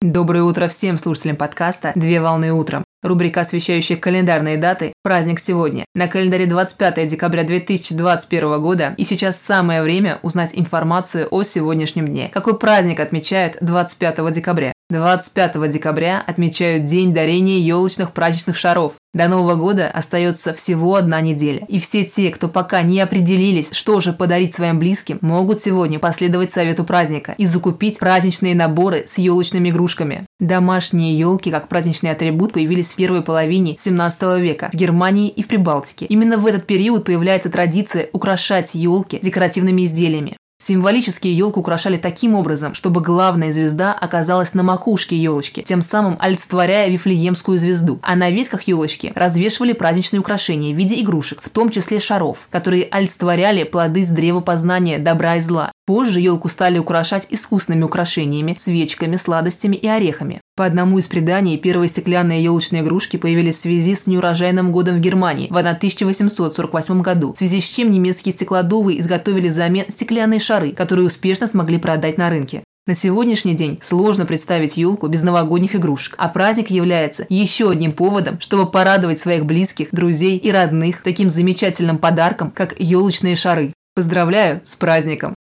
Доброе утро всем слушателям подкаста «Две волны утром». Рубрика, освещающая календарные даты, праздник сегодня. На календаре 25 декабря 2021 года, и сейчас самое время узнать информацию о сегодняшнем дне. Какой праздник отмечают 25 декабря? 25 декабря отмечают День дарения елочных праздничных шаров. До Нового года остается всего одна неделя. И все те, кто пока не определились, что же подарить своим близким, могут сегодня последовать совету праздника и закупить праздничные наборы с елочными игрушками. Домашние елки как праздничный атрибут появились в первой половине 17 века в Германии и в Прибалтике. Именно в этот период появляется традиция украшать елки декоративными изделиями. Символически елку украшали таким образом, чтобы главная звезда оказалась на макушке елочки, тем самым олицетворяя Вифлеемскую звезду. А на ветках елочки развешивали праздничные украшения в виде игрушек, в том числе шаров, которые олицетворяли плоды с древа познания добра и зла. Позже елку стали украшать искусными украшениями, свечками, сладостями и орехами. По одному из преданий, первые стеклянные елочные игрушки появились в связи с неурожайным годом в Германии в 1848 году, в связи с чем немецкие стеклодувы изготовили взамен стеклянные шары, которые успешно смогли продать на рынке. На сегодняшний день сложно представить елку без новогодних игрушек, а праздник является еще одним поводом, чтобы порадовать своих близких, друзей и родных таким замечательным подарком, как елочные шары. Поздравляю с праздником!